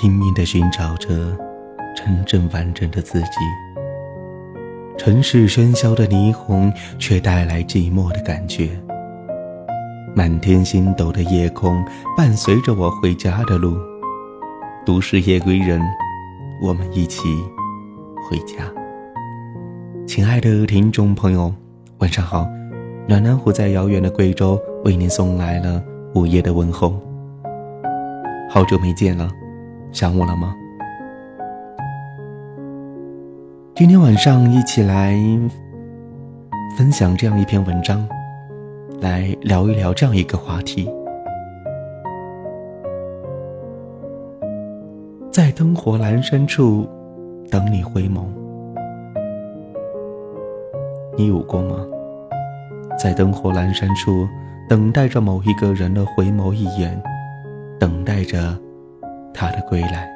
拼命地寻找着真正完整的自己。城市喧嚣的霓虹，却带来寂寞的感觉。满天星斗的夜空，伴随着我回家的路。都市夜归人，我们一起回家。亲爱的听众朋友，晚上好！暖暖虎在遥远的贵州为您送来了午夜的问候。好久没见了，想我了吗？今天晚上一起来分享这样一篇文章，来聊一聊这样一个话题：在灯火阑珊处等你回眸。你有过吗？在灯火阑珊处等待着某一个人的回眸一眼，等待着他的归来。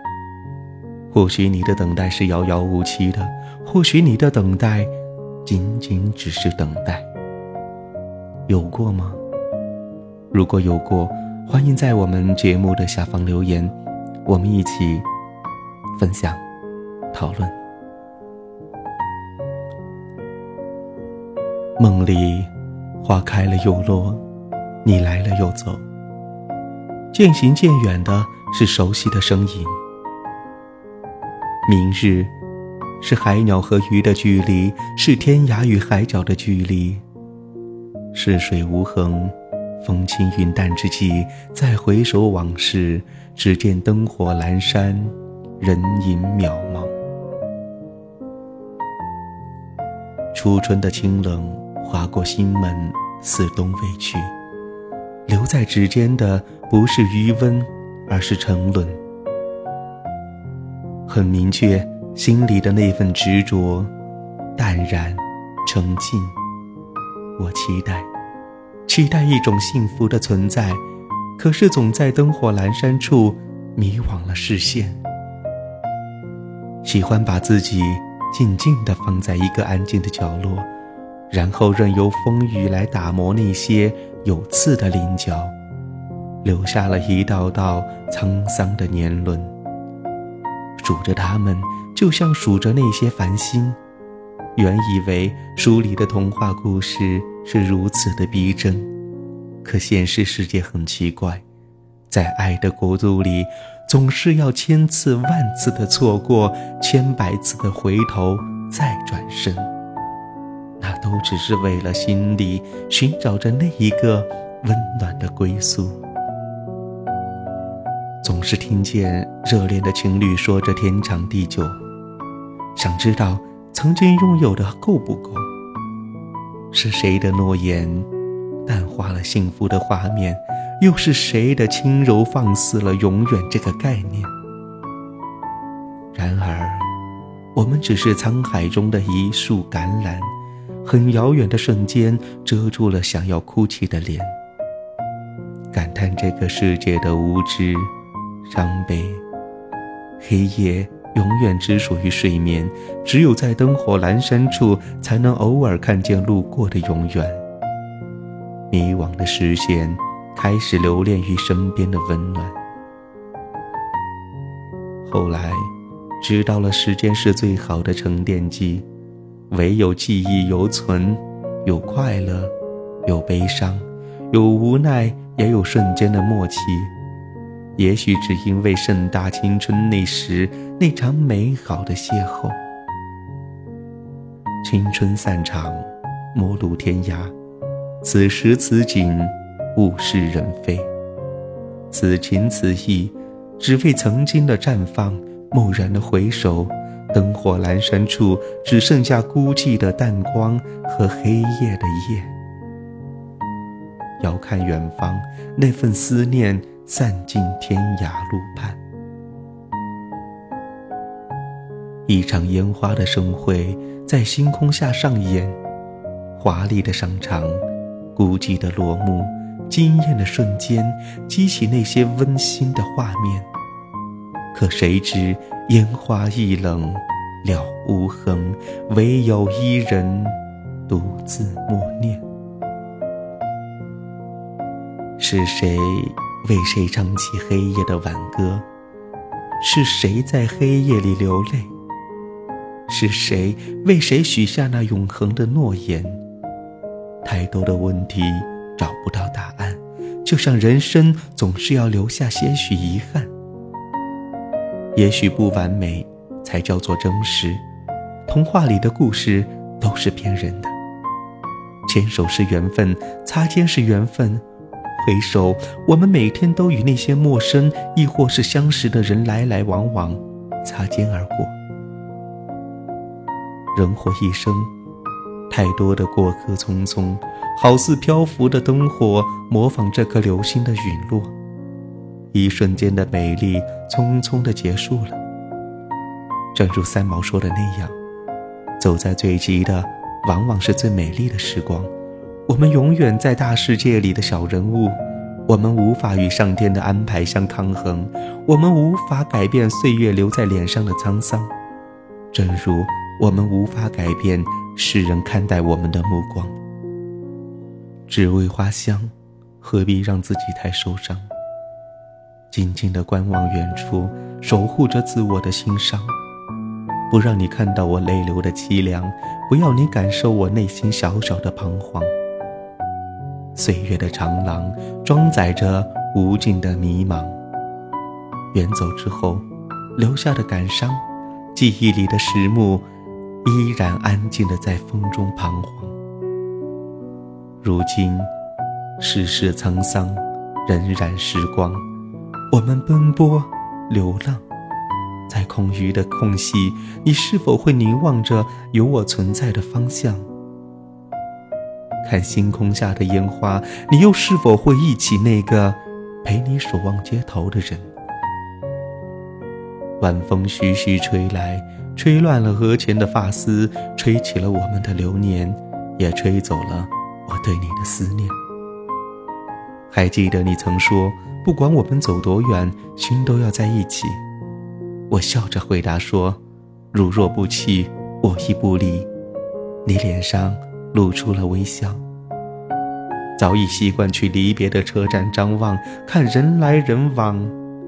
或许你的等待是遥遥无期的。或许你的等待，仅仅只是等待。有过吗？如果有过，欢迎在我们节目的下方留言，我们一起分享、讨论。梦里，花开了又落，你来了又走，渐行渐远的是熟悉的声音。明日。是海鸟和鱼的距离，是天涯与海角的距离。逝水无痕，风轻云淡之际，再回首往事，只见灯火阑珊，人影渺茫。初春的清冷划过心门，似冬未去，留在指尖的不是余温，而是沉沦。很明确。心里的那份执着、淡然、沉静，我期待，期待一种幸福的存在，可是总在灯火阑珊处迷惘了视线。喜欢把自己静静地放在一个安静的角落，然后任由风雨来打磨那些有刺的棱角，留下了一道道沧桑的年轮，数着它们。就像数着那些繁星，原以为书里的童话故事是如此的逼真，可现实世界很奇怪，在爱的国度里，总是要千次万次的错过，千百次的回头再转身，那都只是为了心里寻找着那一个温暖的归宿。总是听见热恋的情侣说着天长地久。想知道曾经拥有的够不够？是谁的诺言淡化了幸福的画面？又是谁的轻柔放肆了永远这个概念？然而，我们只是沧海中的一束橄榄，很遥远的瞬间遮住了想要哭泣的脸，感叹这个世界的无知、伤悲、黑夜。永远只属于睡眠，只有在灯火阑珊处，才能偶尔看见路过的永远。迷惘的视线开始留恋于身边的温暖。后来，知道了时间是最好的沉淀剂，唯有记忆犹存，有快乐，有悲伤，有无奈，也有瞬间的默契。也许只因为盛大青春那时那场美好的邂逅，青春散场，陌路天涯。此时此景，物是人非。此情此意，只为曾经的绽放。蓦然的回首，灯火阑珊处，只剩下孤寂的淡光和黑夜的夜。遥看远方，那份思念。散尽天涯路畔，一场烟花的盛会在星空下上演，华丽的上场，孤寂的落幕，惊艳的瞬间，激起那些温馨的画面。可谁知烟花易冷，了无痕，唯有一人独自默念。是谁？为谁唱起黑夜的挽歌？是谁在黑夜里流泪？是谁为谁许下那永恒的诺言？太多的问题找不到答案，就像人生总是要留下些许遗憾。也许不完美才叫做真实，童话里的故事都是骗人的。牵手是缘分，擦肩是缘分。回首，我们每天都与那些陌生亦或是相识的人来来往往，擦肩而过。人活一生，太多的过客匆匆，好似漂浮的灯火，模仿这颗流星的陨落。一瞬间的美丽，匆匆的结束了。正如三毛说的那样，走在最急的，往往是最美丽的时光。我们永远在大世界里的小人物，我们无法与上天的安排相抗衡，我们无法改变岁月留在脸上的沧桑，正如我们无法改变世人看待我们的目光。只为花香，何必让自己太受伤？静静的观望远处，守护着自我的心伤，不让你看到我泪流的凄凉，不要你感受我内心小小的彷徨。岁月的长廊装载着无尽的迷茫，远走之后留下的感伤，记忆里的石木依然安静的在风中彷徨。如今世事沧桑，荏苒时光，我们奔波流浪，在空余的空隙，你是否会凝望着有我存在的方向？看星空下的烟花，你又是否会忆起那个陪你守望街头的人？晚风徐徐吹来，吹乱了额前的发丝，吹起了我们的流年，也吹走了我对你的思念。还记得你曾说，不管我们走多远，心都要在一起。我笑着回答说，如若不弃，我亦不离。你脸上。露出了微笑。早已习惯去离别的车站张望，看人来人往，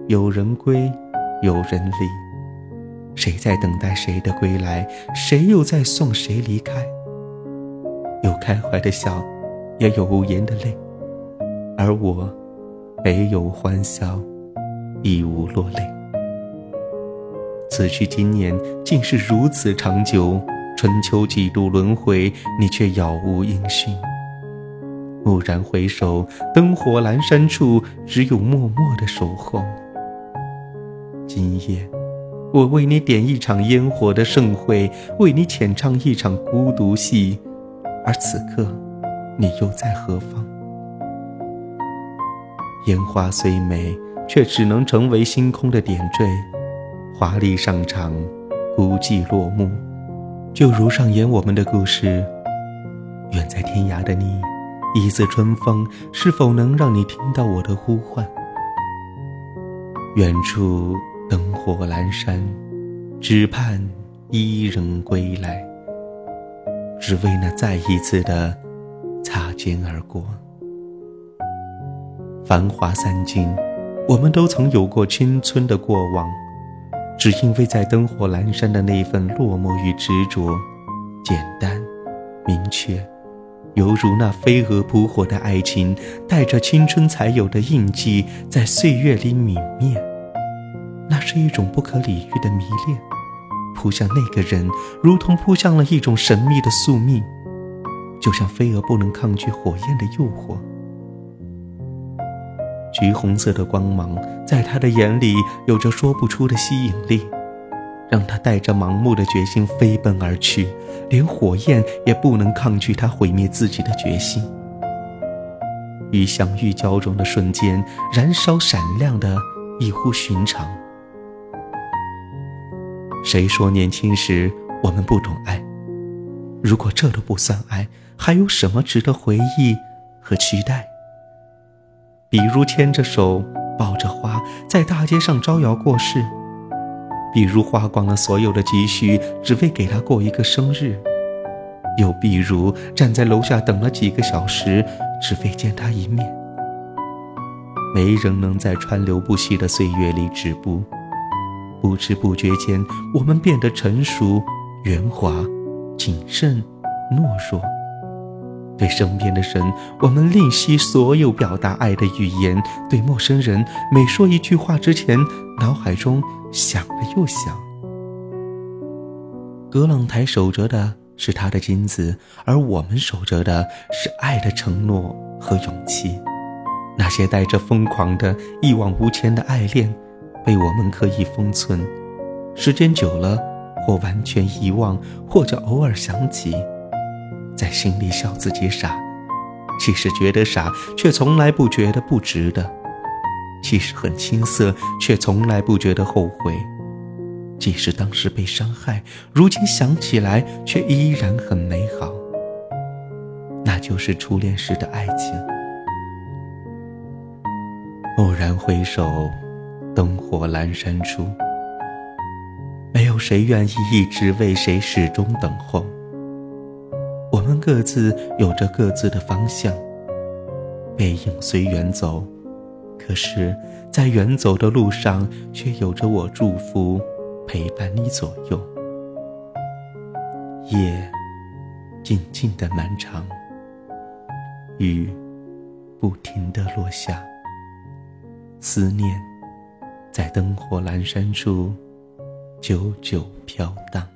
有人归，有人离。谁在等待谁的归来？谁又在送谁离开？有开怀的笑，也有无言的泪。而我，没有欢笑，亦无落泪。此去经年，竟是如此长久。春秋几度轮回，你却杳无音讯。蓦然回首，灯火阑珊处，只有默默的守候。今夜，我为你点一场烟火的盛会，为你浅唱一场孤独戏，而此刻，你又在何方？烟花虽美，却只能成为星空的点缀，华丽上场，孤寂落幕。就如上演我们的故事，远在天涯的你，一丝春风是否能让你听到我的呼唤？远处灯火阑珊，只盼伊人归来，只为那再一次的擦肩而过。繁华散尽，我们都曾有过青春的过往。只因为在灯火阑珊的那份落寞与执着，简单、明确，犹如那飞蛾扑火的爱情，带着青春才有的印记，在岁月里泯灭。那是一种不可理喻的迷恋，扑向那个人，如同扑向了一种神秘的宿命，就像飞蛾不能抗拒火焰的诱惑。橘红色的光芒，在他的眼里有着说不出的吸引力，让他带着盲目的决心飞奔而去，连火焰也不能抗拒他毁灭自己的决心。与相遇交融的瞬间，燃烧闪亮的异乎寻常。谁说年轻时我们不懂爱？如果这都不算爱，还有什么值得回忆和期待？比如牵着手，抱着花，在大街上招摇过市；比如花光了所有的积蓄，只为给他过一个生日；又比如站在楼下等了几个小时，只为见他一面。没人能在川流不息的岁月里止步，不知不觉间，我们变得成熟、圆滑、谨慎、懦弱。对身边的人，我们吝惜所有表达爱的语言；对陌生人，每说一句话之前，脑海中想了又想。葛朗台守着的是他的金子，而我们守着的是爱的承诺和勇气。那些带着疯狂的一往无前的爱恋，被我们刻意封存，时间久了，或完全遗忘，或者偶尔想起。在心里笑自己傻，其实觉得傻，却从来不觉得不值得；其实很青涩，却从来不觉得后悔；即使当时被伤害，如今想起来却依然很美好。那就是初恋时的爱情。蓦然回首，灯火阑珊处，没有谁愿意一直为谁始终等候。我们各自有着各自的方向，背影随缘走，可是，在远走的路上，却有着我祝福，陪伴你左右。夜静静的漫长，雨不停的落下，思念在灯火阑珊处久久飘荡。